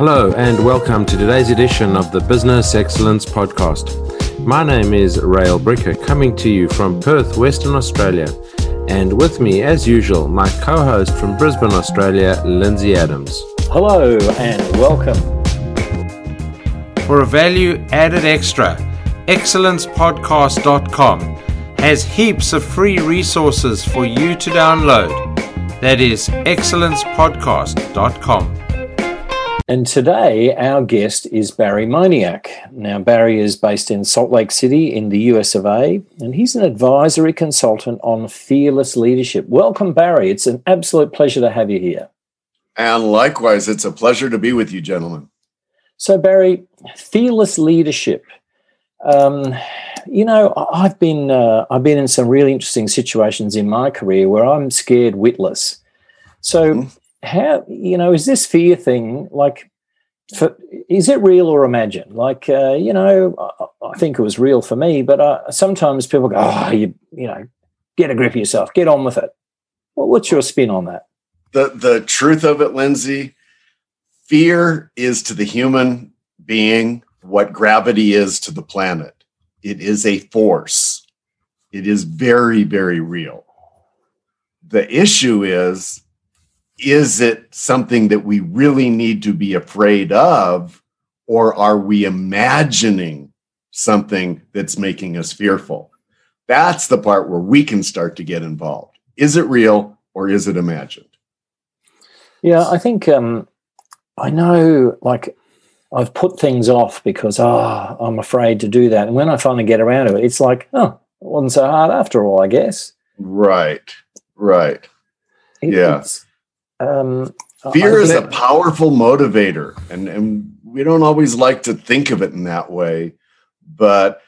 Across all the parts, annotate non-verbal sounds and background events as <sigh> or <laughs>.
Hello, and welcome to today's edition of the Business Excellence Podcast. My name is Rael Bricker, coming to you from Perth, Western Australia. And with me, as usual, my co host from Brisbane, Australia, Lindsay Adams. Hello, and welcome. For a value added extra, excellencepodcast.com has heaps of free resources for you to download. That is excellencepodcast.com. And today, our guest is Barry Moniak. Now, Barry is based in Salt Lake City in the US of A, and he's an advisory consultant on fearless leadership. Welcome, Barry. It's an absolute pleasure to have you here. And likewise, it's a pleasure to be with you, gentlemen. So, Barry, fearless leadership. Um, you know, I've been uh, I've been in some really interesting situations in my career where I'm scared witless. So, mm-hmm how you know is this fear thing like for, is it real or imagined? Like uh, you know I, I, think it was real for me but uh, sometimes people go oh you you know get a grip of yourself get on with it. Well, what's your spin on that? The the truth of it lindsay fear is to the human being what gravity is to the planet. It is a force. It is very very real. The issue is is it something that we really need to be afraid of, or are we imagining something that's making us fearful? That's the part where we can start to get involved. Is it real or is it imagined? Yeah, I think um, I know, like, I've put things off because, ah, oh, I'm afraid to do that. And when I finally get around to it, it's like, oh, it wasn't so hard after all, I guess. Right, right. It, yeah. It's, um, Fear is a powerful motivator, and, and we don't always like to think of it in that way. But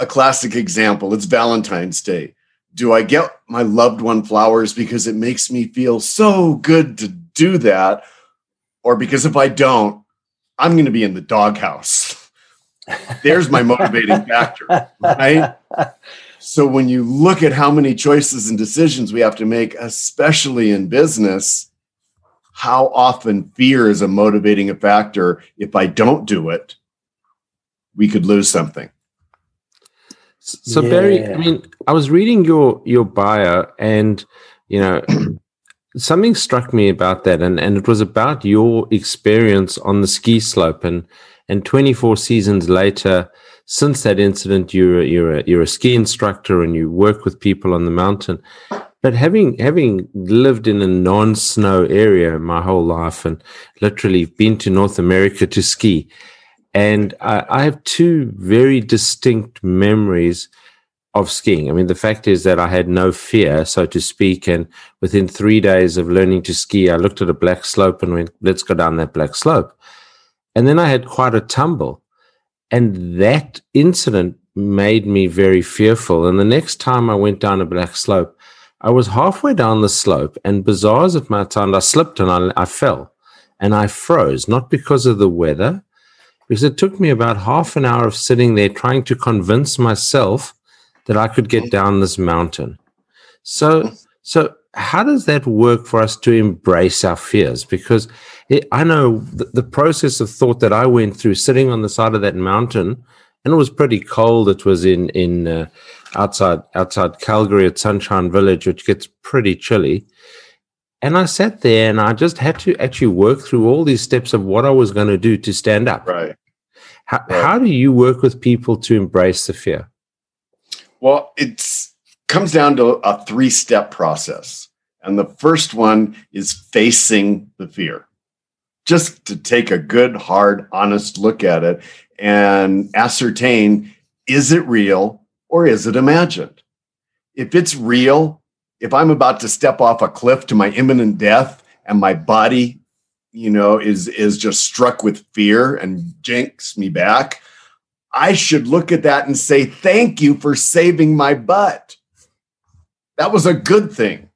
a classic example it's Valentine's Day. Do I get my loved one flowers because it makes me feel so good to do that? Or because if I don't, I'm going to be in the doghouse? <laughs> There's my motivating factor, right? So when you look at how many choices and decisions we have to make, especially in business, how often fear is a motivating factor. If I don't do it, we could lose something. So yeah. Barry, I mean, I was reading your your bio, and you know, <clears throat> something struck me about that, and and it was about your experience on the ski slope, and and 24 seasons later, since that incident, you're a, you're a, you're a ski instructor, and you work with people on the mountain. But having having lived in a non-snow area my whole life and literally been to North America to ski, and I, I have two very distinct memories of skiing. I mean, the fact is that I had no fear, so to speak, and within three days of learning to ski, I looked at a black slope and went, "Let's go down that black slope." And then I had quite a tumble, and that incident made me very fearful. And the next time I went down a black slope, I was halfway down the slope, and bizarre as it might sound, I slipped and I, I fell and I froze, not because of the weather, because it took me about half an hour of sitting there trying to convince myself that I could get down this mountain. So, so how does that work for us to embrace our fears? Because it, I know the, the process of thought that I went through sitting on the side of that mountain, and it was pretty cold. It was in in uh, outside outside Calgary at Sunshine Village, which gets pretty chilly. And I sat there and I just had to actually work through all these steps of what I was going to do to stand up. Right. How, right. how do you work with people to embrace the fear? Well, it comes down to a three step process. And the first one is facing the fear. Just to take a good, hard, honest look at it and ascertain is it real? Or is it imagined? If it's real, if I'm about to step off a cliff to my imminent death and my body, you know, is is just struck with fear and jinks me back, I should look at that and say, "Thank you for saving my butt." That was a good thing.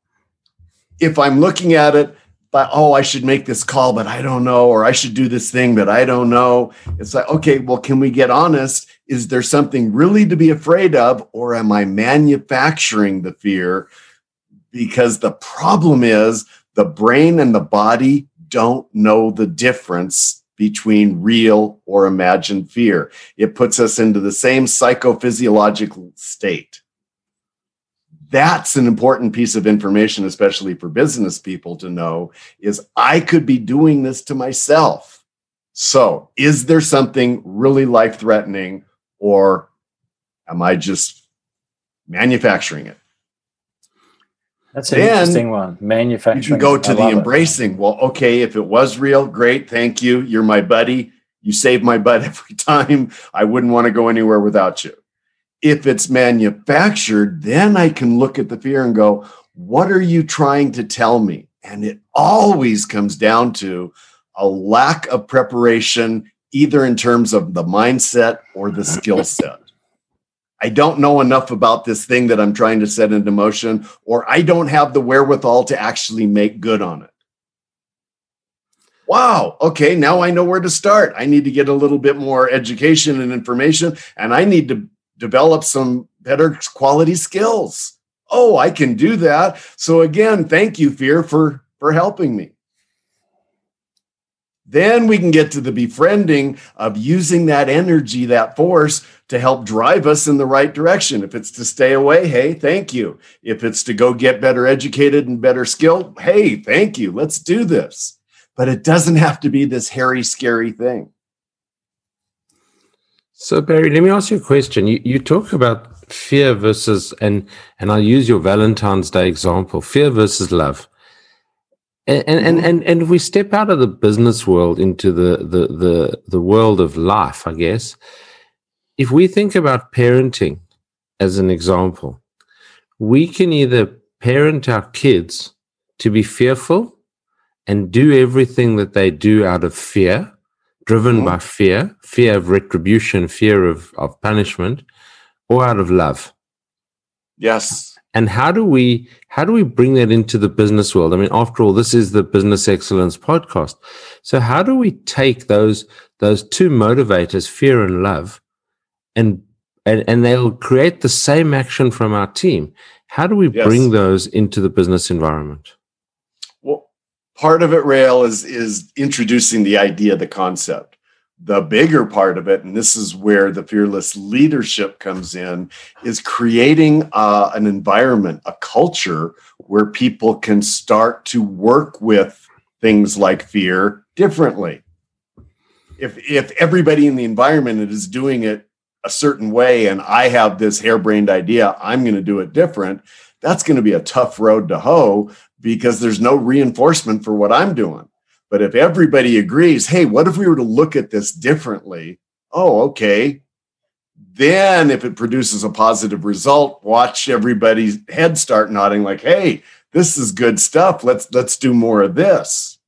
If I'm looking at it but oh, I should make this call, but I don't know, or I should do this thing, but I don't know. It's like, okay, well, can we get honest? Is there something really to be afraid of, or am I manufacturing the fear? Because the problem is the brain and the body don't know the difference between real or imagined fear. It puts us into the same psychophysiological state. That's an important piece of information, especially for business people to know is I could be doing this to myself. So is there something really life threatening or am I just manufacturing it? That's an then interesting one. Manufacturing. You can go to the embracing. It. Well, okay, if it was real, great. Thank you. You're my buddy. You save my butt <laughs> every time. I wouldn't want to go anywhere without you. If it's manufactured, then I can look at the fear and go, what are you trying to tell me? And it always comes down to a lack of preparation, either in terms of the mindset or the skill <laughs> set. I don't know enough about this thing that I'm trying to set into motion, or I don't have the wherewithal to actually make good on it. Wow, okay, now I know where to start. I need to get a little bit more education and information, and I need to develop some better quality skills. Oh, I can do that. So again, thank you, Fear, for, for helping me. Then we can get to the befriending of using that energy, that force to help drive us in the right direction. If it's to stay away, hey, thank you. If it's to go get better educated and better skilled, hey, thank you. Let's do this. But it doesn't have to be this hairy, scary thing. So Barry, let me ask you a question. You you talk about fear versus and and I'll use your Valentine's Day example, fear versus love. And and, and and and if we step out of the business world into the the the the world of life, I guess, if we think about parenting as an example, we can either parent our kids to be fearful and do everything that they do out of fear, driven mm-hmm. by fear, fear of retribution, fear of, of punishment, or out of love. Yes. And how do we how do we bring that into the business world? I mean, after all, this is the business excellence podcast. So how do we take those those two motivators, fear and love, and and, and they'll create the same action from our team. How do we yes. bring those into the business environment? Well, part of it, Rael, is is introducing the idea, the concept. The bigger part of it, and this is where the fearless leadership comes in, is creating uh, an environment, a culture where people can start to work with things like fear differently. If if everybody in the environment is doing it a certain way and I have this harebrained idea, I'm going to do it different, that's going to be a tough road to hoe because there's no reinforcement for what I'm doing. But if everybody agrees, hey, what if we were to look at this differently? Oh, okay. Then, if it produces a positive result, watch everybody's head start nodding, like, hey, this is good stuff. Let's let's do more of this.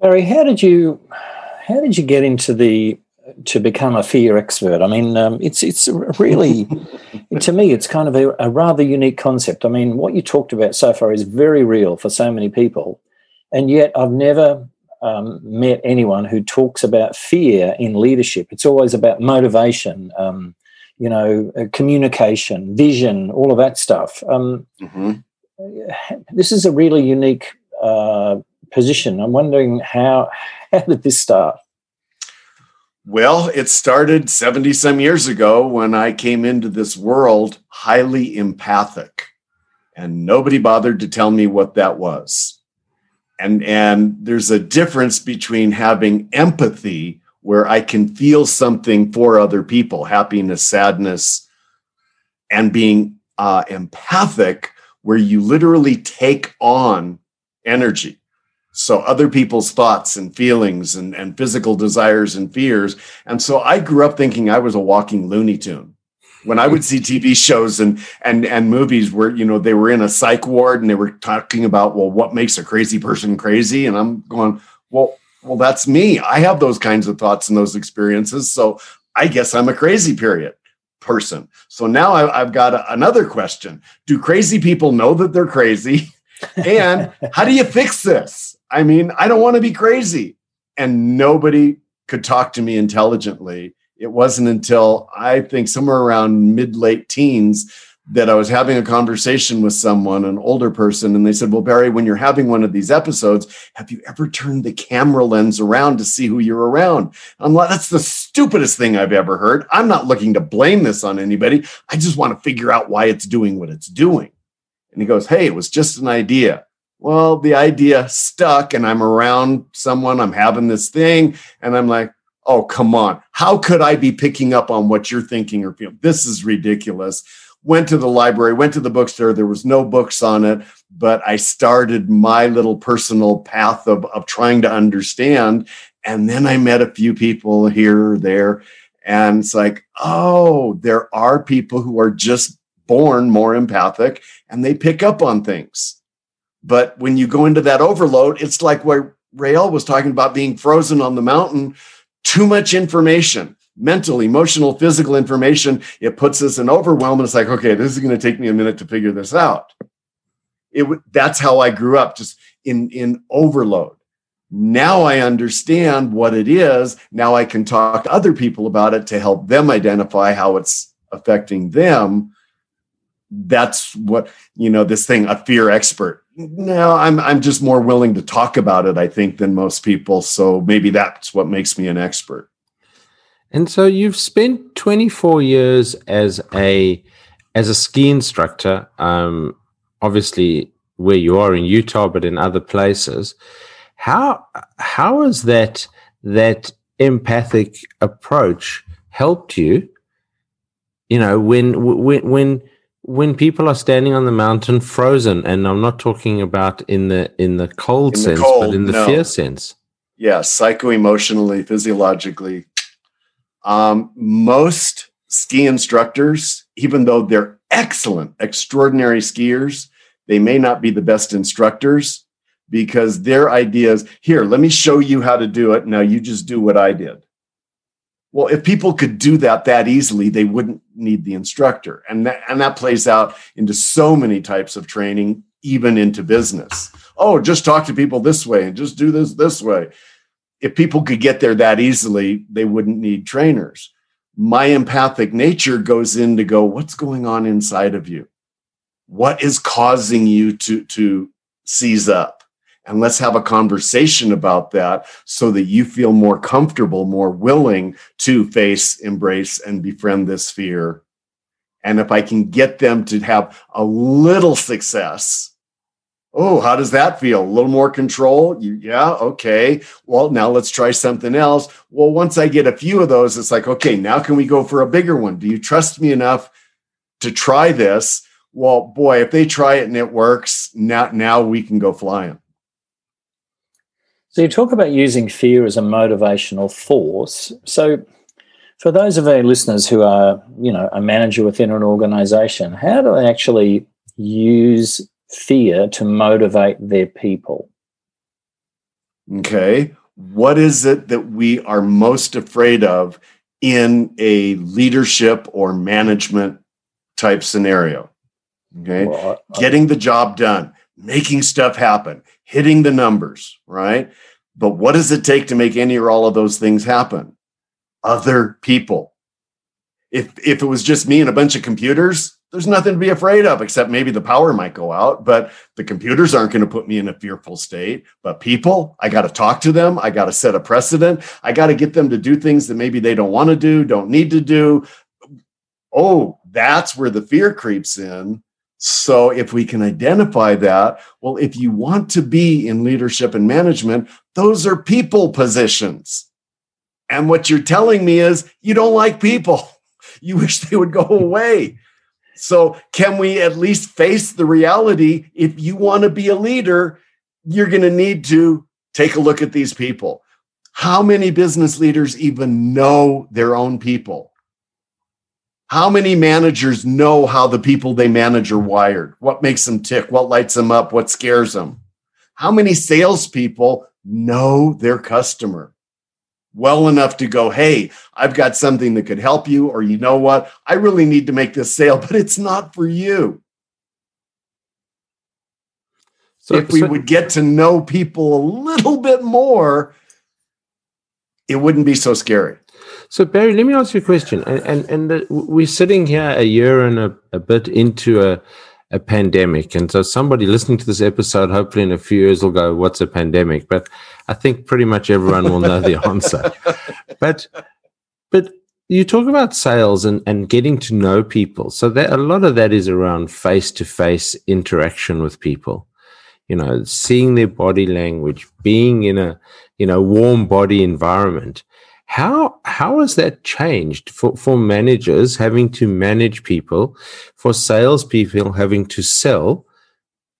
Larry, how did you how did you get into the to become a fear expert. I mean, um, it's it's really <laughs> to me, it's kind of a, a, rather unique concept. I mean, what you talked about so far is very real for so many people, and yet I've never um, met anyone who talks about fear in leadership. It's always about motivation, um, you know, uh, communication, vision, all of that stuff. Um, mm-hmm. This is a really unique uh, position. I'm wondering how <laughs> how did this start? Well, it started 70 some years ago when I came into this world highly empathic, and nobody bothered to tell me what that was. And, and there's a difference between having empathy, where I can feel something for other people, happiness, sadness, and being uh, empathic, where you literally take on energy. So other people's thoughts and feelings and, and physical desires and fears. And so I grew up thinking I was a walking Looney Tune. When I would see TV <laughs> shows and and and movies where you know they were in a psych ward and they were talking about well what makes a crazy person crazy? And I'm going well well that's me. I have those kinds of thoughts and those experiences. So I guess I'm a crazy period person. So now I, have got a, another question. Do crazy people know that they're crazy? <laughs> And how do you fix this I mean, I don't want to be crazy. And nobody could talk to me intelligently. It wasn't until I think somewhere around mid late teens that I was having a conversation with someone, an older person, and they said, Well, Barry, when you're having one of these episodes, have you ever turned the camera lens around to see who you're around? I'm like, That's the stupidest thing I've ever heard. I'm not looking to blame this on anybody. I just want to figure out why it's doing what it's doing. And he goes, Hey, it was just an idea. Well, the idea stuck, and I'm around someone, I'm having this thing, and I'm like, Oh, come on. How could I be picking up on what you're thinking or feeling? This is ridiculous went to the library, went to the bookstore. There was no books on it, but I started my little personal path of, of trying to understand. And then I met a few people here or there. And it's like, oh, there are people who are just born more empathic and they pick up on things. But when you go into that overload, it's like what Rael was talking about being frozen on the mountain, too much information mental, emotional, physical information. It puts us in overwhelm. And it's like, okay, this is going to take me a minute to figure this out. It that's how I grew up, just in in overload. Now I understand what it is. Now I can talk to other people about it to help them identify how it's affecting them. That's what you know. This thing, a fear expert. Now I'm I'm just more willing to talk about it. I think than most people. So maybe that's what makes me an expert. And so you've spent 24 years as a as a ski instructor, um, obviously where you are in Utah, but in other places. How how has that that empathic approach helped you? You know, when when when when people are standing on the mountain frozen, and I'm not talking about in the in the cold in sense, the cold, but in the no. fear sense. Yeah, psycho emotionally, physiologically, um, most ski instructors, even though they're excellent, extraordinary skiers, they may not be the best instructors because their ideas here, let me show you how to do it. Now you just do what I did. Well, if people could do that that easily, they wouldn't need the instructor. And that, and that plays out into so many types of training, even into business. Oh, just talk to people this way and just do this this way if people could get there that easily, they wouldn't need trainers. My empathic nature goes in to go, what's going on inside of you? What is causing you to, to seize up? And let's have a conversation about that so that you feel more comfortable, more willing to face, embrace, and befriend this fear. And if I can get them to have a little success, Oh, how does that feel? A little more control? You, yeah, okay. Well, now let's try something else. Well, once I get a few of those, it's like, okay, now can we go for a bigger one? Do you trust me enough to try this? Well, boy, if they try it and it works, now now we can go flying. So you talk about using fear as a motivational force. So for those of our listeners who are, you know, a manager within an organization, how do they actually use fear to motivate their people. Okay. What is it that we are most afraid of in a leadership or management type scenario? Okay. Well, I, Getting the job done, making stuff happen, hitting the numbers, right? But what does it take to make any or all of those things happen? Other people. If if it was just me and a bunch of computers, there's nothing to be afraid of except maybe the power might go out but the computers aren't going to put me in a fearful state. But people i got to talk to them. I got to set a precedent. I got to get them to do things that maybe they don't want to do don't need to do. Oh that's where the fear creeps in so if we can identify that well if you want to be in leadership and management those are people positions and what you're telling me is you don't like people <laughs> you wish they would go away so, can we at least face the reality? If you want to be a leader, you're going to need to take a look at these people. How many business leaders even know their own people? How many managers know how the people they manage are wired? What makes them tick? What lights them up? What scares them? How many salespeople know their customer? well enough to go, hey, I've got something that could help you, or you know what, I really need to make this sale, <laughs> but it's not for you. So if we so, would get to know people a little bit more, it wouldn't be so scary. So Barry, let me ask you a question. And and, and the, we're sitting here a year and a, a bit into a a pandemic, and so somebody listening to this episode, hopefully in a few years, will go, "What's a pandemic?" But I think pretty much everyone will know the answer. <laughs> But but you talk about sales and, and getting to know people. So that a lot of that is around face to face interaction with people. You know, seeing their body language, being in a you know warm body environment. How how has that changed for, for managers having to manage people, for salespeople having to sell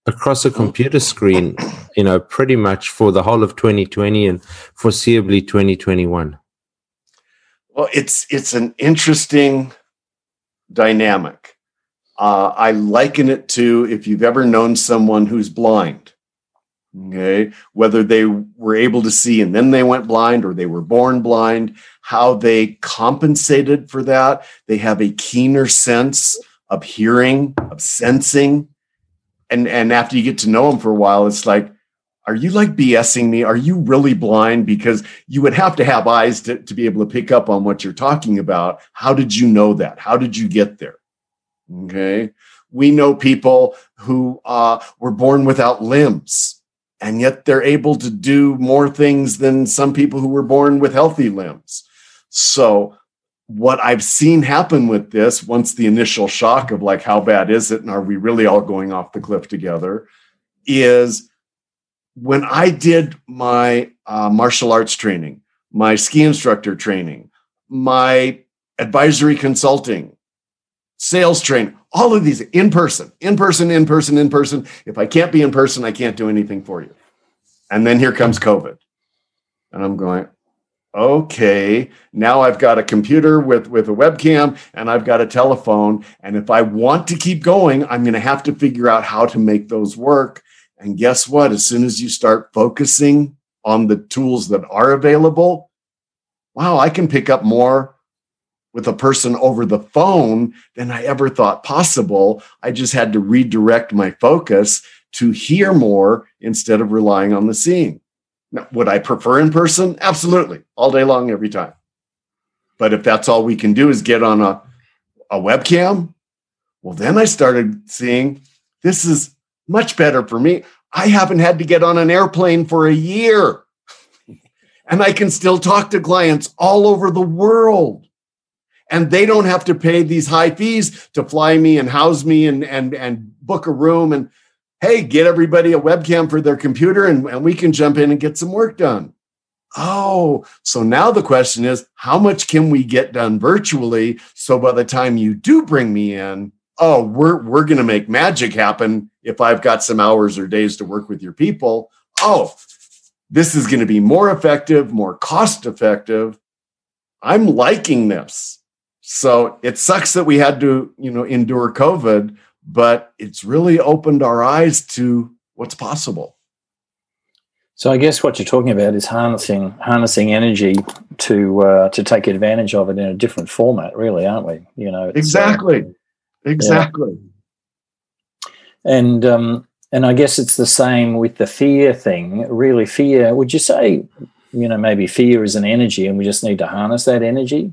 across a computer screen, you know, pretty much for the whole of 2020 and foreseeably 2021? Well, it's it's an interesting dynamic. Uh, I liken it to if you've ever known someone who's blind. Okay, whether they were able to see and then they went blind, or they were born blind, how they compensated for that. They have a keener sense of hearing, of sensing, and and after you get to know them for a while, it's like are you like BSing me? Are you really blind? Because you would have to have eyes to, to be able to pick up on what you're talking about. How did you know that? How did you get there? Okay. We know people who uh, were born without limbs, and yet they're able to do more things than some people who were born with healthy limbs. So, what I've seen happen with this, once the initial shock of like, how bad is it? And are we really all going off the cliff together? Is when I did my uh, martial arts training, my ski instructor training, my advisory consulting, sales training, all of these in person, in person, in person, in person. If I can't be in person, I can't do anything for you. And then here comes COVID. And I'm going, okay, now I've got a computer with, with a webcam and I've got a telephone. And if I want to keep going, I'm going to have to figure out how to make those work. And guess what? As soon as you start focusing on the tools that are available, wow, I can pick up more with a person over the phone than I ever thought possible. I just had to redirect my focus to hear more instead of relying on the seeing. Now, would I prefer in person? Absolutely, all day long, every time. But if that's all we can do is get on a, a webcam, well, then I started seeing this is much better for me. I haven't had to get on an airplane for a year. <laughs> and I can still talk to clients all over the world. And they don't have to pay these high fees to fly me and house me and, and, and book a room. And hey, get everybody a webcam for their computer and, and we can jump in and get some work done. Oh, so now the question is how much can we get done virtually? So by the time you do bring me in, oh, we're we're going to make magic happen if I've got some hours or days to work with your people. Oh, this is going to be more effective, more cost effective. I'm liking this. So it sucks that we had to, you know, endure COVID, but it's really opened our eyes to what's possible. So I guess what you're talking about is harnessing harnessing energy to uh, to take advantage of it in a different format, really, aren't we? You know, exactly. Uh, Exactly. Yeah. And um, and I guess it's the same with the fear thing. Really, fear. Would you say, you know, maybe fear is an energy, and we just need to harness that energy?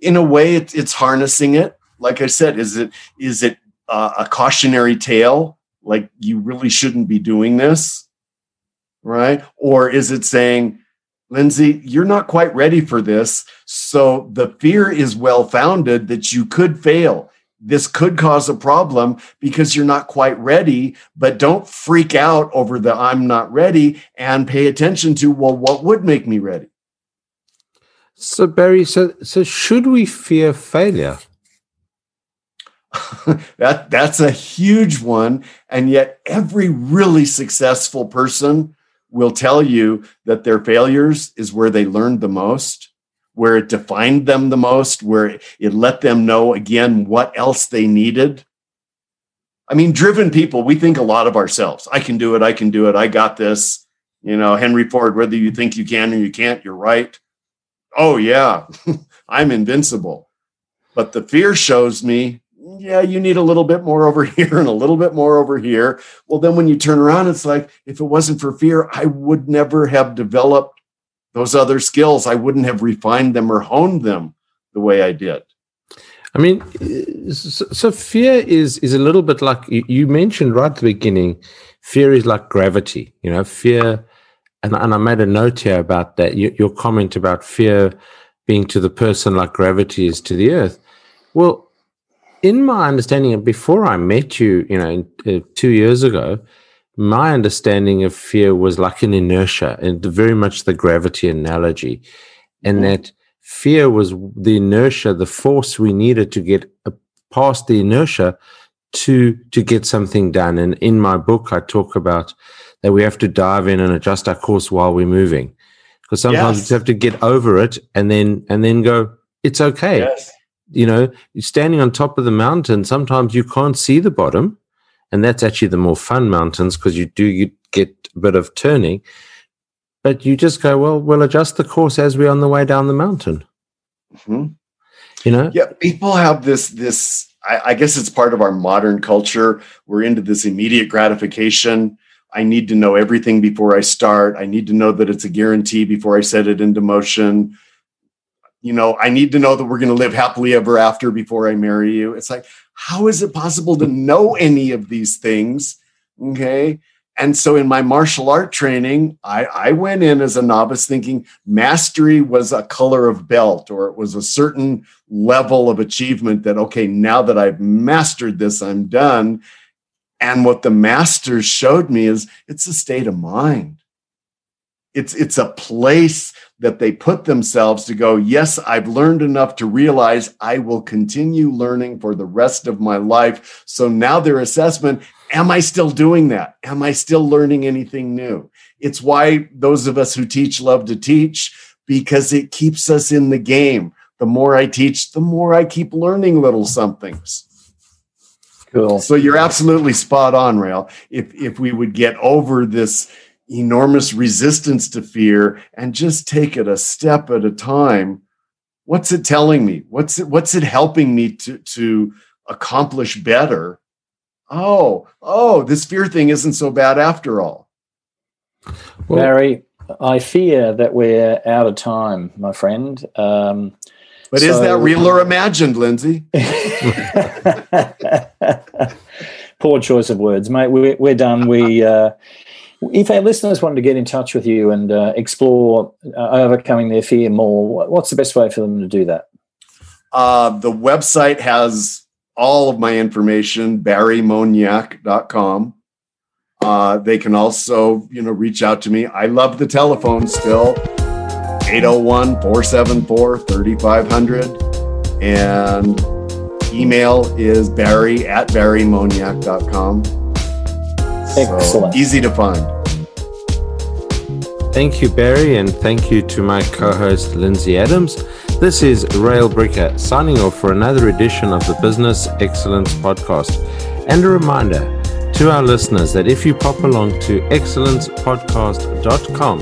In a way, it, it's harnessing it. Like I said, is it is it uh, a cautionary tale? Like you really shouldn't be doing this, right? Or is it saying, Lindsay, you're not quite ready for this. So the fear is well founded that you could fail this could cause a problem because you're not quite ready but don't freak out over the i'm not ready and pay attention to well what would make me ready so barry so so should we fear failure <laughs> that that's a huge one and yet every really successful person will tell you that their failures is where they learned the most where it defined them the most, where it let them know again what else they needed. I mean, driven people, we think a lot of ourselves. I can do it. I can do it. I got this. You know, Henry Ford, whether you think you can or you can't, you're right. Oh, yeah, <laughs> I'm invincible. But the fear shows me, yeah, you need a little bit more over <laughs> here and a little bit more over here. Well, then when you turn around, it's like, if it wasn't for fear, I would never have developed those other skills, I wouldn't have refined them or honed them the way I did. I mean, so, fear is is a little bit like you, mentioned right at the beginning. Fear is like gravity. You know, fear, and, and I made a note here about that. Your, your comment about fear being to the person like gravity is to the earth. Well, in my understanding, before I met you, you know, uh, two years ago, my understanding of fear was like an inertia, and very much the gravity analogy, and mm-hmm. that fear was the inertia, the force we needed to get past the inertia to to get something done. And in my book, I talk about that we have to dive in and adjust our course while we're moving, because sometimes yes. we have to get over it and then and then go. It's okay. Yes. You know, you're standing on top of the mountain. Sometimes you can't see the bottom, and that's actually the more fun mountains because you do you get a bit of turning but you just go, well, we'll adjust the course as we're on the way down the mountain. Mm-hmm. You know? Yeah, people have this this. I, I guess it's part of our modern culture. We're into this immediate gratification. I need to know everything before I start. I need to know that it's a guarantee before I set it into motion. You know, I need to know that we're going to live happily ever after before I marry you. It's like, how is it possible to know any of these things? Okay. And so in my martial art training, I, I, went in as a novice thinking mastery was a color of belt or it was a certain level of achievement that, okay, now that I've mastered this, I'm done. And what the masters showed me is it's a state of mind. It's, it's a place that they put themselves to go, yes, I've learned enough to realize I will continue learning for the rest of my life. So now their assessment am I still doing that? Am I still learning anything new? It's why those of us who teach love to teach because it keeps us in the game. The more I teach, the more I keep learning little somethings. Cool. So you're absolutely spot on, Rael. If if we would get over this enormous resistance to fear and just take it a step at a time, what's it telling me? What's it what's it helping me to to accomplish better? oh, oh, this fear thing isn't so bad after all. Well, Barry, I fear that we're out of time, my friend. Um, but so, is that real or imagined, Lindsay? <laughs> Poor choice of words, mate. We're, we're done. We, uh, if our listeners wanted to get in touch with you and uh, explore uh, overcoming their fear more, what's the best way for them to do that? Uh, the website has all of my information, barrymoniak.com. Uh, they can also, you know, reach out to me. I love the telephone still, 801 474 3500. And email is barry at barrymoniak.com. Excellent. So easy to find. Thank you, Barry, and thank you to my co host, Lindsay Adams. This is Rael Bricker signing off for another edition of the Business Excellence Podcast. And a reminder to our listeners that if you pop along to excellencepodcast.com,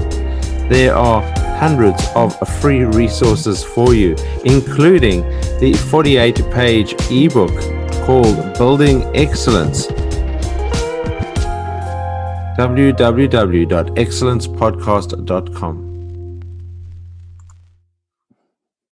there are hundreds of free resources for you, including the 48 page ebook called Building Excellence www.excellencepodcast.com.